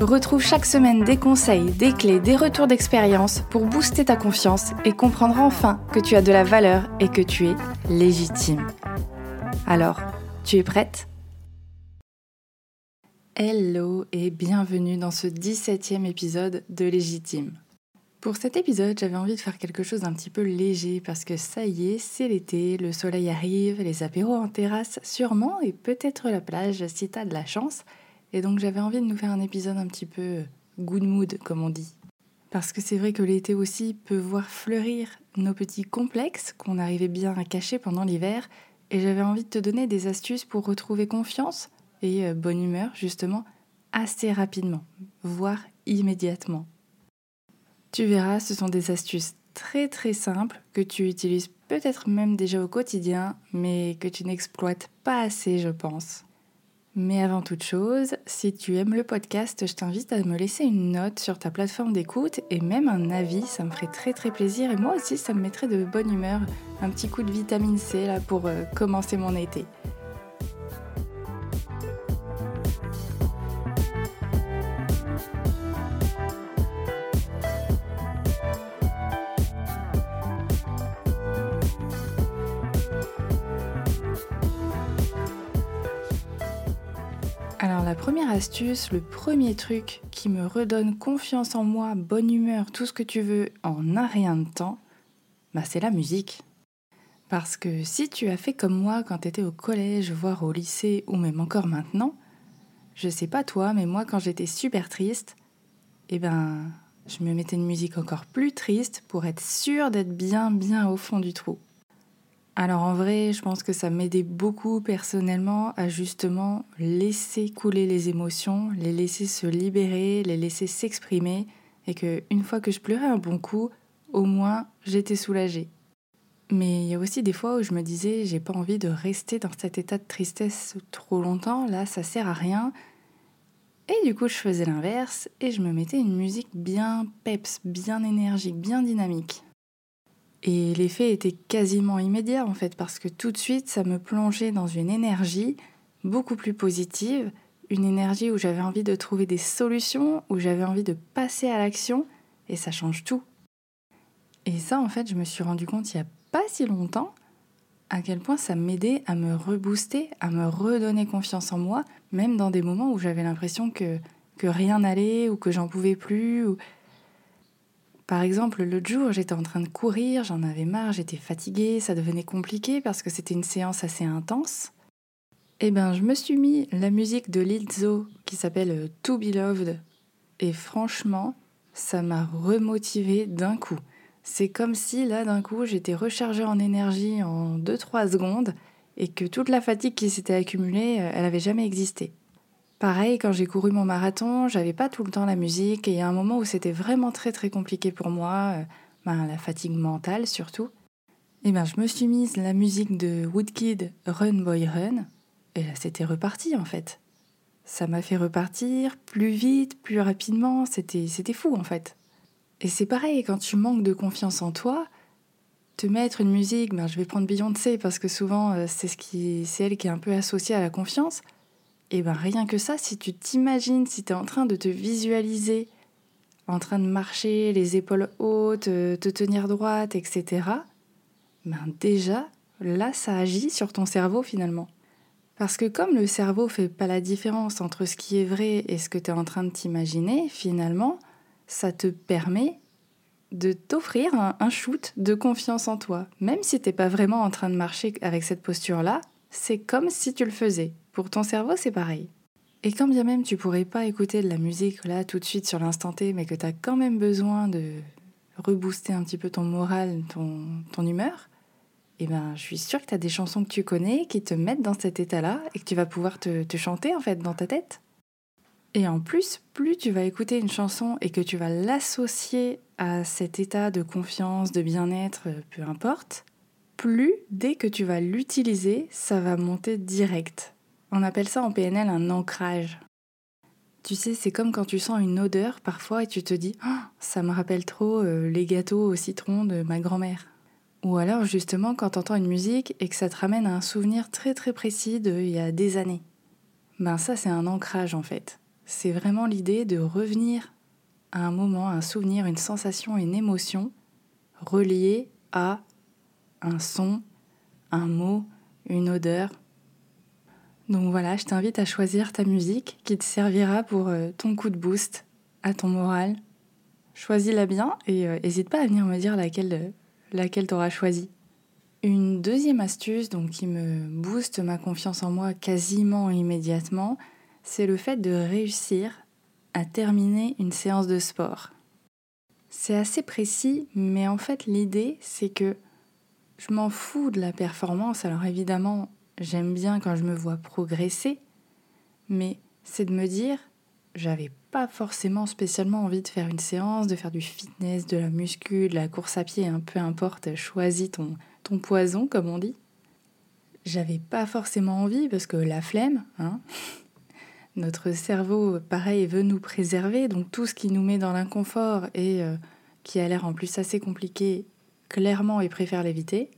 Retrouve chaque semaine des conseils, des clés, des retours d'expérience pour booster ta confiance et comprendre enfin que tu as de la valeur et que tu es légitime. Alors, tu es prête? Hello et bienvenue dans ce 17e épisode de Légitime. Pour cet épisode, j'avais envie de faire quelque chose d'un petit peu léger parce que ça y est, c'est l'été, le soleil arrive, les apéros en terrasse sûrement et peut-être la plage si t'as de la chance. Et donc j'avais envie de nous faire un épisode un petit peu good mood, comme on dit. Parce que c'est vrai que l'été aussi peut voir fleurir nos petits complexes qu'on arrivait bien à cacher pendant l'hiver. Et j'avais envie de te donner des astuces pour retrouver confiance et euh, bonne humeur, justement, assez rapidement, voire immédiatement. Tu verras, ce sont des astuces très très simples que tu utilises peut-être même déjà au quotidien, mais que tu n'exploites pas assez, je pense. Mais avant toute chose, si tu aimes le podcast, je t'invite à me laisser une note sur ta plateforme d'écoute et même un avis, ça me ferait très très plaisir et moi aussi ça me mettrait de bonne humeur, un petit coup de vitamine C là pour euh, commencer mon été. La première astuce, le premier truc qui me redonne confiance en moi, bonne humeur, tout ce que tu veux en un rien de temps, bah c'est la musique. Parce que si tu as fait comme moi quand tu étais au collège, voire au lycée, ou même encore maintenant, je sais pas toi, mais moi quand j'étais super triste, eh ben je me mettais une musique encore plus triste pour être sûre d'être bien bien au fond du trou. Alors en vrai, je pense que ça m'aidait beaucoup personnellement à justement laisser couler les émotions, les laisser se libérer, les laisser s'exprimer, et que une fois que je pleurais un bon coup, au moins j'étais soulagée. Mais il y a aussi des fois où je me disais j'ai pas envie de rester dans cet état de tristesse trop longtemps, là ça sert à rien. Et du coup je faisais l'inverse et je me mettais une musique bien peps, bien énergique, bien dynamique. Et l'effet était quasiment immédiat en fait, parce que tout de suite, ça me plongeait dans une énergie beaucoup plus positive, une énergie où j'avais envie de trouver des solutions, où j'avais envie de passer à l'action, et ça change tout. Et ça, en fait, je me suis rendu compte il n'y a pas si longtemps à quel point ça m'aidait à me rebooster, à me redonner confiance en moi, même dans des moments où j'avais l'impression que, que rien n'allait ou que j'en pouvais plus. Ou... Par exemple, l'autre jour, j'étais en train de courir, j'en avais marre, j'étais fatiguée, ça devenait compliqué parce que c'était une séance assez intense. Eh ben, je me suis mis la musique de Lizzo qui s'appelle To Be Loved. Et franchement, ça m'a remotivée d'un coup. C'est comme si là, d'un coup, j'étais rechargée en énergie en 2-3 secondes et que toute la fatigue qui s'était accumulée, euh, elle n'avait jamais existé. Pareil, quand j'ai couru mon marathon, j'avais pas tout le temps la musique et il y a un moment où c'était vraiment très très compliqué pour moi, euh, ben, la fatigue mentale surtout. Et ben je me suis mise la musique de Woodkid Run Boy Run et là c'était reparti en fait. Ça m'a fait repartir plus vite, plus rapidement, c'était c'était fou en fait. Et c'est pareil quand tu manques de confiance en toi, te mettre une musique, ben je vais prendre Beyoncé parce que souvent euh, c'est ce qui c'est elle qui est un peu associée à la confiance. Et ben rien que ça, si tu t'imagines, si tu es en train de te visualiser, en train de marcher, les épaules hautes, euh, te tenir droite, etc., ben déjà, là, ça agit sur ton cerveau finalement. Parce que comme le cerveau fait pas la différence entre ce qui est vrai et ce que tu es en train de t'imaginer, finalement, ça te permet de t'offrir un, un, shoot de confiance en toi. Même si t'es pas vraiment en train de marcher avec cette posture-là, c'est comme si tu le faisais. Pour ton cerveau, c'est pareil. Et quand bien même tu pourrais pas écouter de la musique là tout de suite sur l'instant T, mais que tu as quand même besoin de rebooster un petit peu ton moral, ton, ton humeur, eh ben, je suis sûre que tu as des chansons que tu connais qui te mettent dans cet état-là et que tu vas pouvoir te, te chanter en fait dans ta tête. Et en plus, plus tu vas écouter une chanson et que tu vas l'associer à cet état de confiance, de bien-être, euh, peu importe, plus dès que tu vas l'utiliser, ça va monter direct. On appelle ça en PNL un ancrage. Tu sais, c'est comme quand tu sens une odeur parfois et tu te dis oh, ça me rappelle trop euh, les gâteaux au citron de ma grand-mère. Ou alors justement quand tu entends une musique et que ça te ramène à un souvenir très très précis d'il y a des années. Ben ça c'est un ancrage en fait. C'est vraiment l'idée de revenir à un moment, un souvenir, une sensation, une émotion reliée à un son, un mot, une odeur. Donc voilà, je t'invite à choisir ta musique qui te servira pour euh, ton coup de boost à ton moral. Choisis-la bien et n'hésite euh, pas à venir me dire laquelle, euh, laquelle tu auras choisi. Une deuxième astuce donc, qui me booste ma confiance en moi quasiment immédiatement, c'est le fait de réussir à terminer une séance de sport. C'est assez précis, mais en fait l'idée c'est que je m'en fous de la performance. Alors évidemment, j'aime bien quand je me vois progresser, mais c'est de me dire, j'avais pas forcément spécialement envie de faire une séance, de faire du fitness, de la muscu, de la course à pied, hein, peu importe, choisis ton, ton poison, comme on dit. J'avais pas forcément envie parce que la flemme, hein. Notre cerveau, pareil, veut nous préserver, donc tout ce qui nous met dans l'inconfort et euh, qui a l'air en plus assez compliqué, clairement, il préfère l'éviter.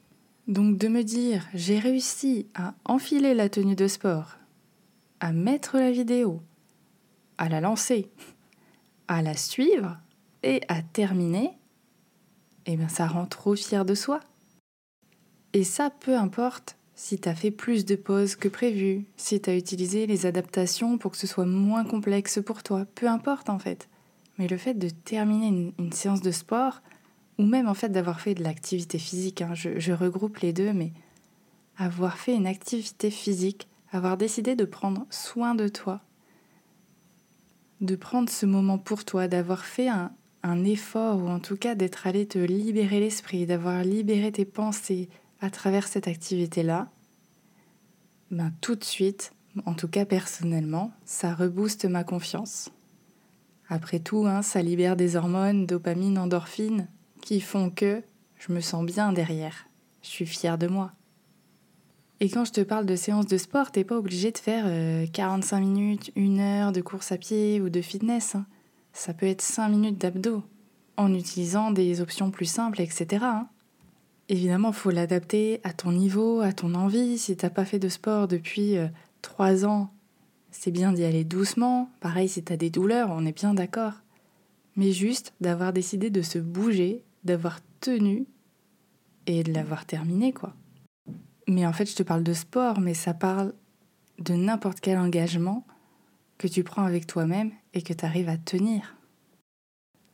Donc de me dire, j'ai réussi à enfiler la tenue de sport, à mettre la vidéo, à la lancer, à la suivre et à terminer, eh bien ça rend trop fier de soi. Et ça, peu importe si tu as fait plus de pauses que prévu, si tu as utilisé les adaptations pour que ce soit moins complexe pour toi, peu importe en fait. Mais le fait de terminer une, séance de sport, ou même en fait d'avoir fait de l'activité physique, hein, je, regroupe les deux, mais avoir fait une activité physique, avoir décidé de prendre soin de toi, de prendre ce moment pour toi, d'avoir fait un, un effort, ou en tout cas d'être allé te libérer l'esprit, d'avoir libéré tes pensées, à travers cette activité-là, ben, tout de suite, en tout cas personnellement, ça rebooste ma confiance. Après tout, hein, ça libère des hormones, dopamine, endorphine, qui font que je me sens bien derrière. Je suis fière de moi. Et quand je te parle de séance de sport, t'es pas obligé de faire 45 euh, minutes, une heure de course à pied ou de fitness. Hein. Ça peut être 5 minutes d'abdos, en utilisant des options plus simples, etc. Évidemment, il faut l'adapter à ton niveau, à ton envie. Si t'as pas fait de sport depuis euh, trois ans, c'est bien d'y aller doucement. Pareil, si tu as des douleurs, on est bien d'accord. Mais juste d'avoir décidé de se bouger, d'avoir tenu et de l'avoir terminé, quoi. Mais en fait, je te parle de sport, mais ça parle de n'importe quel engagement que tu prends avec toi-même et que tu arrives à tenir.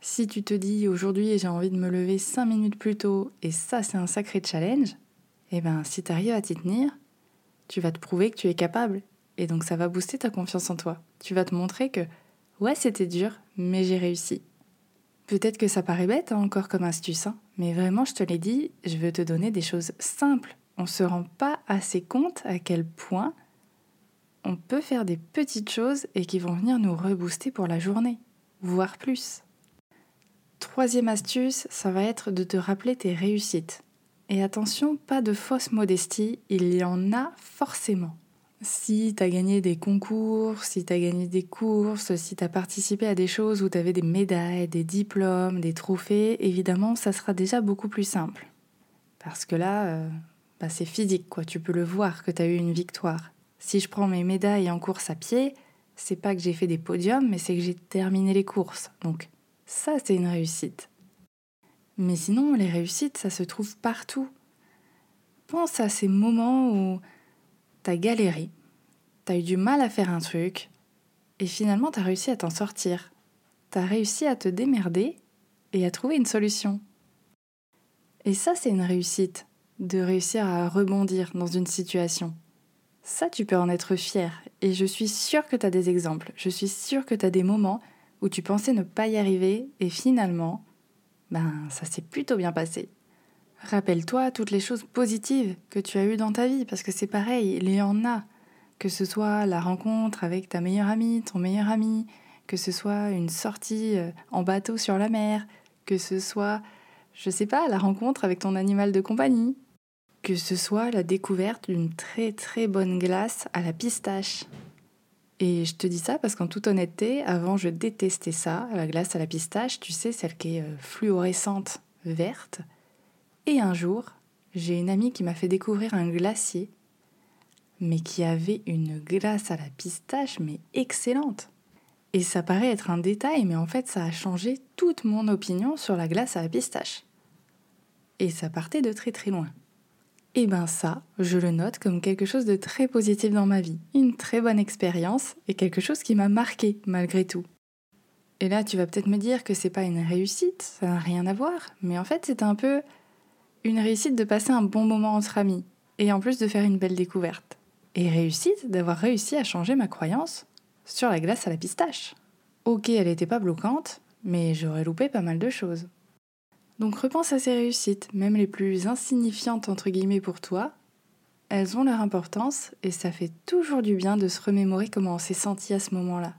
Si tu te dis aujourd'hui j'ai envie de me lever 5 minutes plus tôt et ça c'est un sacré challenge, eh ben si tu arrives à t'y tenir, tu vas te prouver que tu es capable et donc ça va booster ta confiance en toi. Tu vas te montrer que ouais c'était dur mais j'ai réussi. Peut-être que ça paraît bête hein, encore comme astuce, hein, mais vraiment je te l'ai dit, je veux te donner des choses simples. On ne se rend pas assez compte à quel point on peut faire des petites choses et qui vont venir nous rebooster pour la journée, voire plus. Troisième astuce, ça va être de te rappeler tes réussites. Et attention, pas de fausse modestie, il y en a forcément. Si tu as gagné des concours, si tu as gagné des courses, si tu as participé à des choses où tu avais des médailles, des diplômes, des trophées, évidemment, ça sera déjà beaucoup plus simple. Parce que là, euh, bah, c'est physique, quoi. Tu peux le voir que tu as eu une victoire. Si je prends mes médailles en course à pied, c'est pas que j'ai fait des podiums, mais c'est que j'ai terminé les courses. Donc, ça, c'est une réussite. Mais sinon, les réussites, ça se trouve partout. Pense à ces moments où t'as galéré, t'as eu du mal à faire un truc, et finalement t'as réussi à t'en sortir. T'as réussi à te démerder et à trouver une solution. Et ça, c'est une réussite, de réussir à rebondir dans une situation. Ça, tu peux en être fier. Et je suis sûre que tu as des exemples. Je suis sûre que tu as des moments où tu pensais ne pas y arriver et finalement, ben ça s'est plutôt bien passé. Rappelle-toi toutes les choses positives que tu as eues dans ta vie, parce que c'est pareil, il y en a. Que ce soit la rencontre avec ta meilleure amie, ton meilleur ami, que ce soit une sortie euh, en bateau sur la mer, Que ce soit, je sais pas, la rencontre avec ton animal de compagnie. Que ce soit la découverte d'une très très bonne glace à la pistache. Et je te dis ça parce qu'en toute honnêteté, avant je détestais ça, la glace à la pistache, tu sais, celle qui est euh, fluorescente, verte. Et un jour, j'ai une amie qui m'a fait découvrir un glacier, mais qui avait une glace à la pistache, mais excellente. Et ça paraît être un détail, mais en fait ça a changé toute mon opinion sur la glace à la pistache. Et ça partait de très très loin. Et ben ça, je le note comme quelque chose de très positif dans ma vie, une très bonne expérience et quelque chose qui m'a marqué malgré tout. Et là, tu vas peut-être me dire que c'est pas une réussite, ça n'a rien à voir, mais en fait, c'est un peu une réussite de passer un bon moment entre amis et en plus de faire une belle découverte. Et réussite d'avoir réussi à changer ma croyance sur la glace à la pistache. Ok, elle n'était pas bloquante, mais j'aurais loupé pas mal de choses. Donc repense à ces réussites, même les plus insignifiantes entre guillemets pour toi. Elles ont leur importance et ça fait toujours du bien de se remémorer comment on s'est senti à ce moment-là.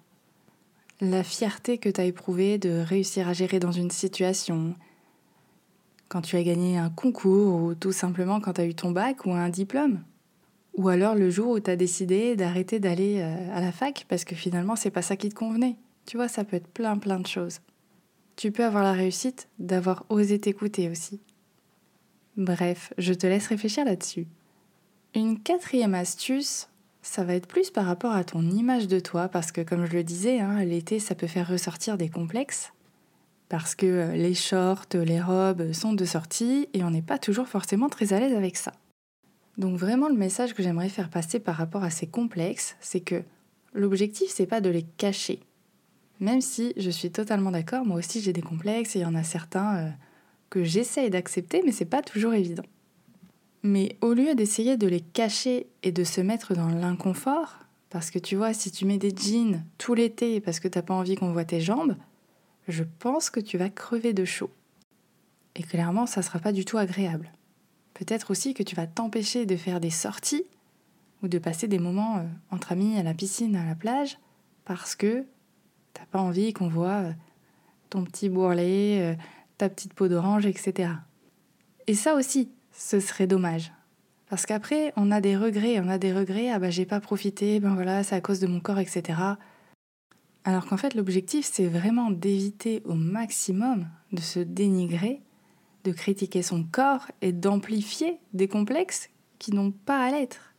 La fierté que tu éprouvée de réussir à gérer dans une situation, quand tu as gagné un concours ou tout simplement quand tu as eu ton bac ou un diplôme. Ou alors le jour où tu as décidé d'arrêter d'aller euh, à la fac parce que finalement c'est pas ça qui te convenait. Tu vois, ça peut être plein plein de choses tu peux avoir la réussite d'avoir osé t'écouter aussi. Bref, je te laisse réfléchir là-dessus. Une quatrième astuce, ça va être plus par rapport à ton image de toi, parce que comme je le disais, hein, l'été, ça peut faire ressortir des complexes, parce que euh, les shorts, les robes sont de sortie, et on n'est pas toujours forcément très à l'aise avec ça. Donc vraiment, le message que j'aimerais faire passer par rapport à ces complexes, c'est que l'objectif, c'est pas de les cacher. Même si je suis totalement d'accord, moi aussi j'ai des complexes et il y en a certains euh, que j'essaye d'accepter, mais c'est pas toujours évident. Mais au lieu d'essayer de les cacher et de se mettre dans l'inconfort, parce que tu vois, si tu mets des jeans tout l'été parce que t'as pas envie qu'on voit tes jambes, je pense que tu vas crever de chaud. Et clairement, ça sera pas du tout agréable. Peut-être aussi que tu vas t'empêcher de faire des sorties ou de passer des moments euh, entre amis à la piscine, à la plage, parce que T'as pas envie qu'on voit euh, ton petit bourrelet, euh, ta petite peau d'orange, etc. Et ça aussi, ce serait dommage. Parce qu'après, on a des regrets, on a des regrets, ah bah j'ai pas profité, ben voilà, c'est à cause de mon corps, etc. Alors qu'en fait, l'objectif, c'est vraiment d'éviter au maximum de se dénigrer, de critiquer son corps et d'amplifier des complexes qui n'ont pas à l'être.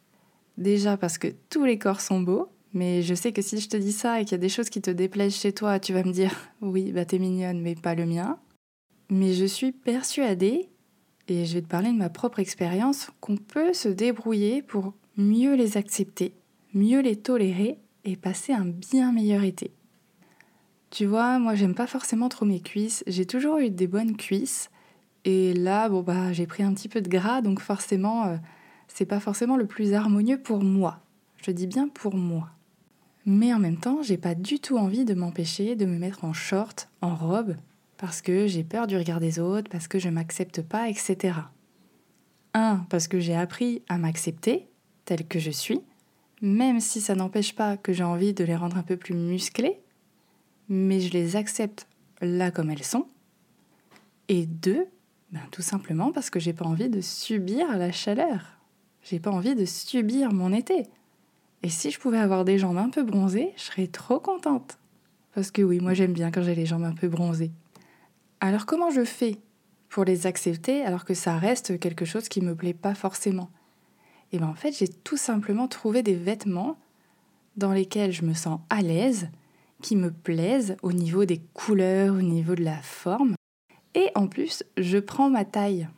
Déjà parce que tous les corps sont beaux, mais je sais que si je te dis ça et qu'il y a des choses qui te déplaisent chez toi, tu vas me dire oui, bah t'es mignonne, mais pas le mien. Mais je suis persuadée, et je vais te parler de ma propre expérience, qu'on peut se débrouiller pour mieux les accepter, mieux les tolérer et passer un bien meilleur été. Tu vois, moi j'aime pas forcément trop mes cuisses, j'ai toujours eu des bonnes cuisses, et là, bon bah j'ai pris un petit peu de gras, donc forcément, euh, c'est pas forcément le plus harmonieux pour moi. Je dis bien pour moi. Mais en même temps, j'ai pas du tout envie de m'empêcher de me mettre en short, en robe, parce que j'ai peur du regard des autres, parce que je m'accepte pas, etc. Un, parce que j'ai appris à m'accepter tel que je suis, même si ça n'empêche pas que j'ai envie de les rendre un peu plus musclés, mais je les accepte là comme elles sont. Et deux, ben, tout simplement parce que j'ai pas envie de subir la chaleur. J'ai pas envie de subir mon été. Et si je pouvais avoir des jambes un peu bronzées, je serais trop contente. Parce que oui, moi j'aime bien quand j'ai les jambes un peu bronzées. Alors comment je fais pour les accepter alors que ça reste quelque chose qui me plaît pas forcément? Et bien en fait, j'ai tout simplement trouvé des vêtements dans lesquels je me sens à l'aise, qui me plaisent au niveau des couleurs, au niveau de la forme. Et en plus, je prends ma taille.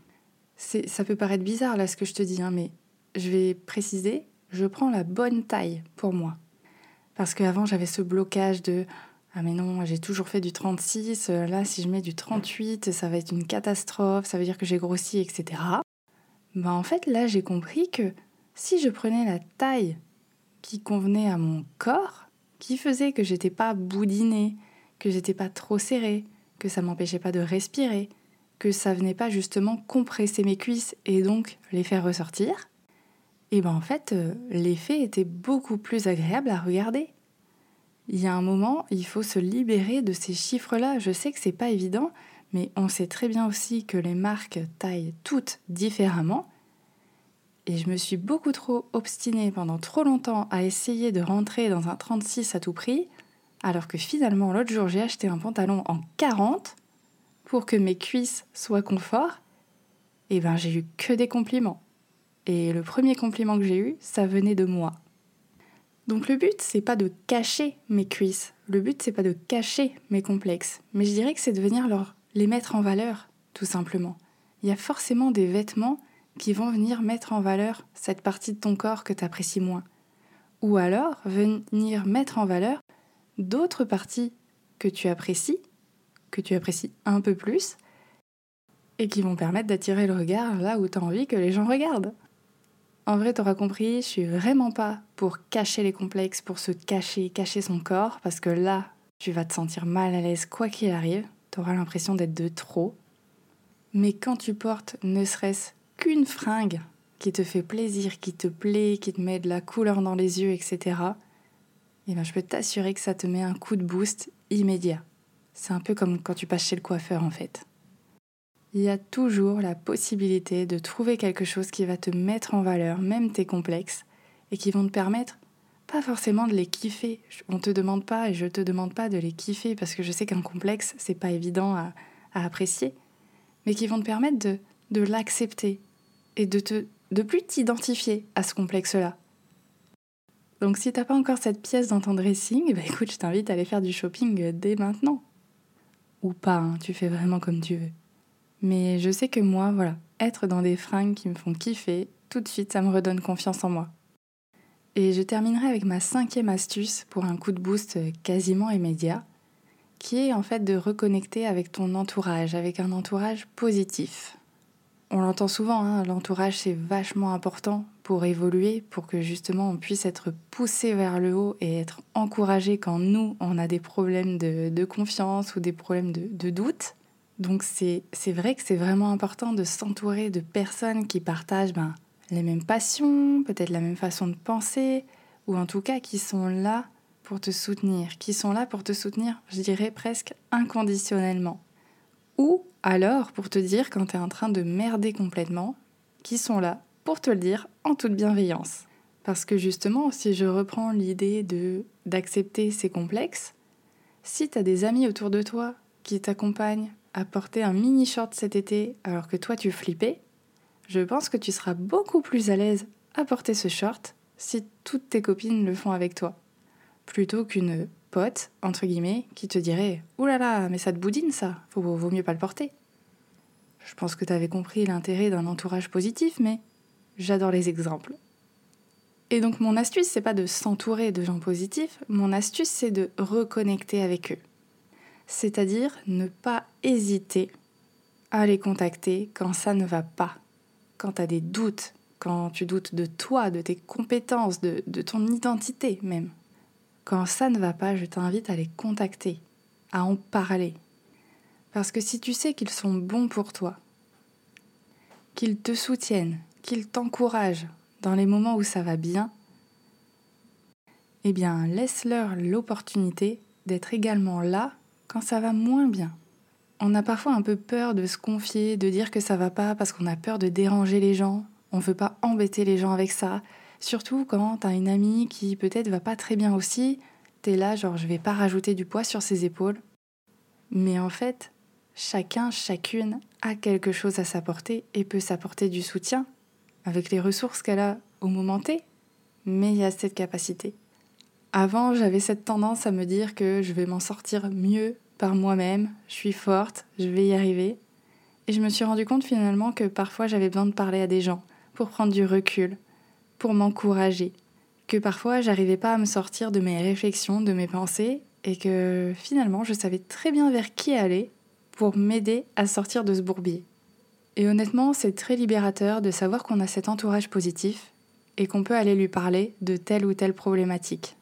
ça peut paraître bizarre là ce que je te dis, hein, mais je vais préciser, je prends la bonne taille pour moi. Parce qu'avant, j'avais ce blocage de Ah, mais non, j'ai toujours fait du 36, euh, là, si je mets du 38, ça va être une catastrophe, ça veut dire que j'ai grossi, etc. Ben, en fait, là, j'ai compris que si je prenais la taille qui convenait à mon corps, qui faisait que j'étais pas boudinée, que j'étais pas trop serrée, que ça m'empêchait pas de respirer, que ça venait pas justement compresser mes cuisses et donc les faire ressortir, et ben en fait, euh, l'effet était beaucoup plus agréable à regarder. Il y a un moment, il faut se libérer de ces chiffres-là. Je sais que c'est pas évident, mais on sait très bien aussi que les marques taillent toutes différemment. Et je me suis beaucoup trop obstinée pendant trop longtemps à essayer de rentrer dans un 36 à tout prix, alors que finalement l'autre jour j'ai acheté un pantalon en 40 pour que mes cuisses soient confort. Et ben j'ai eu que des compliments. Et le premier compliment que j'ai eu, ça venait de moi. Donc le but, c'est pas de cacher mes cuisses. Le but, c'est pas de cacher mes complexes. Mais je dirais que c'est de venir leur, les mettre en valeur, tout simplement. Il y a forcément des vêtements qui vont venir mettre en valeur cette partie de ton corps que tu apprécies moins. Ou alors venir mettre en valeur d'autres parties que tu apprécies, que tu apprécies un peu plus, et qui vont permettre d'attirer le regard là où tu as envie que les gens regardent. En vrai, t'auras compris, je suis vraiment pas pour cacher les complexes, pour se cacher, cacher son corps, parce que là, tu vas te sentir mal à l'aise quoi qu'il arrive, t'auras l'impression d'être de trop. Mais quand tu portes ne serait-ce qu'une fringue qui te fait plaisir, qui te plaît, qui te met de la couleur dans les yeux, etc., eh ben, je peux t'assurer que ça te met un coup de boost immédiat. C'est un peu comme quand tu passes chez le coiffeur en fait il y a toujours la possibilité de trouver quelque chose qui va te mettre en valeur, même tes complexes, et qui vont te permettre, pas forcément de les kiffer. On te demande pas, et je te demande pas de les kiffer, parce que je sais qu'un complexe, c'est pas évident à, apprécier, mais qui vont te permettre de, de l'accepter et de te de plus t'identifier à ce complexe-là. Donc si t'as pas encore cette pièce dans ton dressing, bah écoute, je t'invite à aller faire du shopping dès maintenant. Ou pas, hein, tu fais vraiment comme tu veux. Mais je sais que moi, voilà, être dans des fringues qui me font kiffer, tout de suite, ça me redonne confiance en moi. Et je terminerai avec ma cinquième astuce pour un coup de boost quasiment immédiat, qui est en fait de reconnecter avec ton entourage, avec un entourage positif. On l'entend souvent, hein, l'entourage c'est vachement important pour évoluer, pour que justement on puisse être poussé vers le haut et être encouragé quand nous on a des problèmes de, confiance ou des problèmes de, de doute. Donc c'est vrai que c'est vraiment important de s'entourer de personnes qui partagent ben, les mêmes passions, peut-être la même façon de penser, ou en tout cas qui sont là pour te soutenir, qui sont là pour te soutenir, je dirais presque inconditionnellement. Ou alors pour te dire quand tu es en train de merder complètement, qui sont là pour te le dire en toute bienveillance. Parce que justement, si je reprends l'idée de d'accepter ces complexes, si tu as des amis autour de toi qui t'accompagnent à porter un mini short cet été alors que toi tu flippais, je pense que tu seras beaucoup plus à l'aise à porter ce short si toutes tes copines le font avec toi. Plutôt qu'une pote, entre guillemets, qui te dirait Ouh là là, mais ça te boudine ça, vaut mieux pas le porter. Je pense que tu avais compris l'intérêt d'un entourage positif, mais j'adore les exemples. Et donc mon astuce, c'est pas de s'entourer de gens positifs, mon astuce, c'est de reconnecter avec eux c'est-à-dire ne pas hésiter à les contacter quand ça ne va pas, quand tu as des doutes, quand tu doutes de toi, de tes compétences, de, de ton identité même. Quand ça ne va pas, je t'invite à les contacter, à en parler. Parce que si tu sais qu'ils sont bons pour toi, qu'ils te soutiennent, qu'ils t'encouragent dans les moments où ça va bien, eh bien laisse-leur l'opportunité d'être également là quand ça va moins bien. On a parfois un peu peur de se confier, de dire que ça va pas parce qu'on a peur de déranger les gens. On veut pas embêter les gens avec ça. Surtout quand t'as une amie qui peut-être va pas très bien aussi, t'es là genre je vais pas rajouter du poids sur ses épaules. Mais en fait, chacun, chacune a quelque chose à s'apporter et peut s'apporter du soutien avec les ressources qu'elle a au moment T. Mais il y a cette capacité. Avant, j'avais cette tendance à me dire que je vais m'en sortir mieux par moi-même, je suis forte, je vais y arriver. Et je me suis rendu compte finalement que parfois j'avais besoin de parler à des gens pour prendre du recul, pour m'encourager, que parfois j'arrivais pas à me sortir de mes réflexions, de mes pensées, et que finalement je savais très bien vers qui aller pour m'aider à sortir de ce bourbier. Et honnêtement, c'est très libérateur de savoir qu'on a cet entourage positif et qu'on peut aller lui parler de telle ou telle problématique.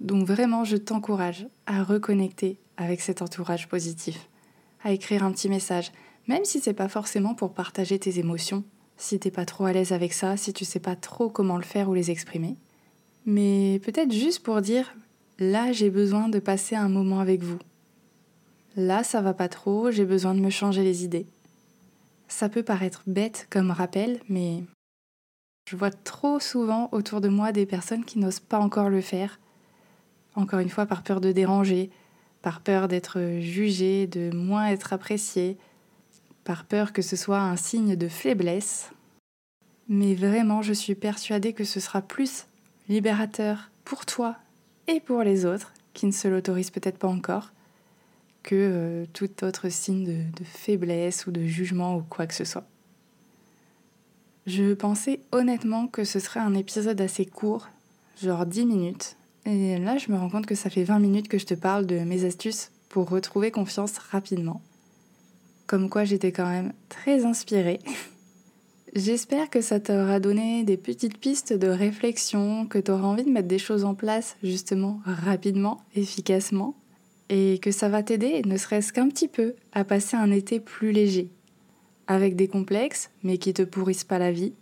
Donc vraiment, je t'encourage à reconnecter avec cet entourage positif, à écrire un petit message, même si c'est pas forcément pour partager tes émotions, si t'es pas trop à l'aise avec ça, si tu sais pas trop comment le faire ou les exprimer, mais peut-être juste pour dire là j'ai besoin de passer un moment avec vous. là ça va pas trop, j'ai besoin de me changer les idées. Ça peut paraître bête comme rappel, mais je vois trop souvent autour de moi des personnes qui n'osent pas encore le faire. Encore une fois, par peur de déranger, par peur d'être jugé, de moins être apprécié, par peur que ce soit un signe de faiblesse. Mais vraiment, je suis persuadée que ce sera plus libérateur pour toi et pour les autres qui ne se l'autorisent peut-être pas encore que euh, tout autre signe de, faiblesse ou de jugement ou quoi que ce soit. Je pensais honnêtement que ce serait un épisode assez court, genre 10 minutes, et là je me rends compte que ça fait 20 minutes que je te parle de mes astuces pour retrouver confiance rapidement. Comme quoi j'étais quand même très inspirée. J'espère que ça t'aura donné des petites pistes de réflexion, que tu auras envie de mettre des choses en place justement rapidement, efficacement, et que ça va t'aider, ne serait-ce qu'un petit peu, à passer un été plus léger, avec des complexes, mais qui te pourrissent pas la vie,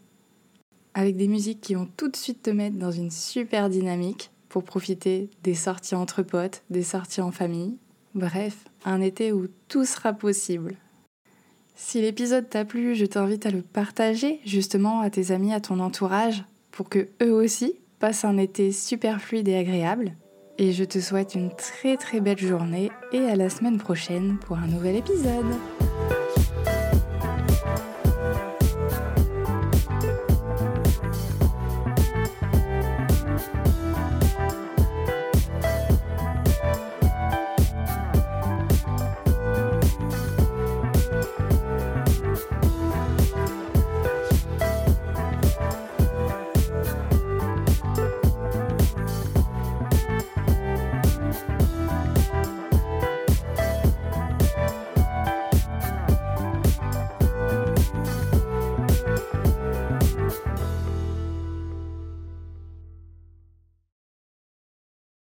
avec des musiques qui vont tout de suite te mettre dans une super dynamique pour profiter des sorties entre potes, des sorties en famille, bref, un été où tout sera possible. Si l'épisode t'a plu, je t'invite à le partager justement à tes amis, à ton entourage, pour que eux aussi passent un été super fluide et agréable. Et je te souhaite une très très belle journée et à la semaine prochaine pour un nouvel épisode.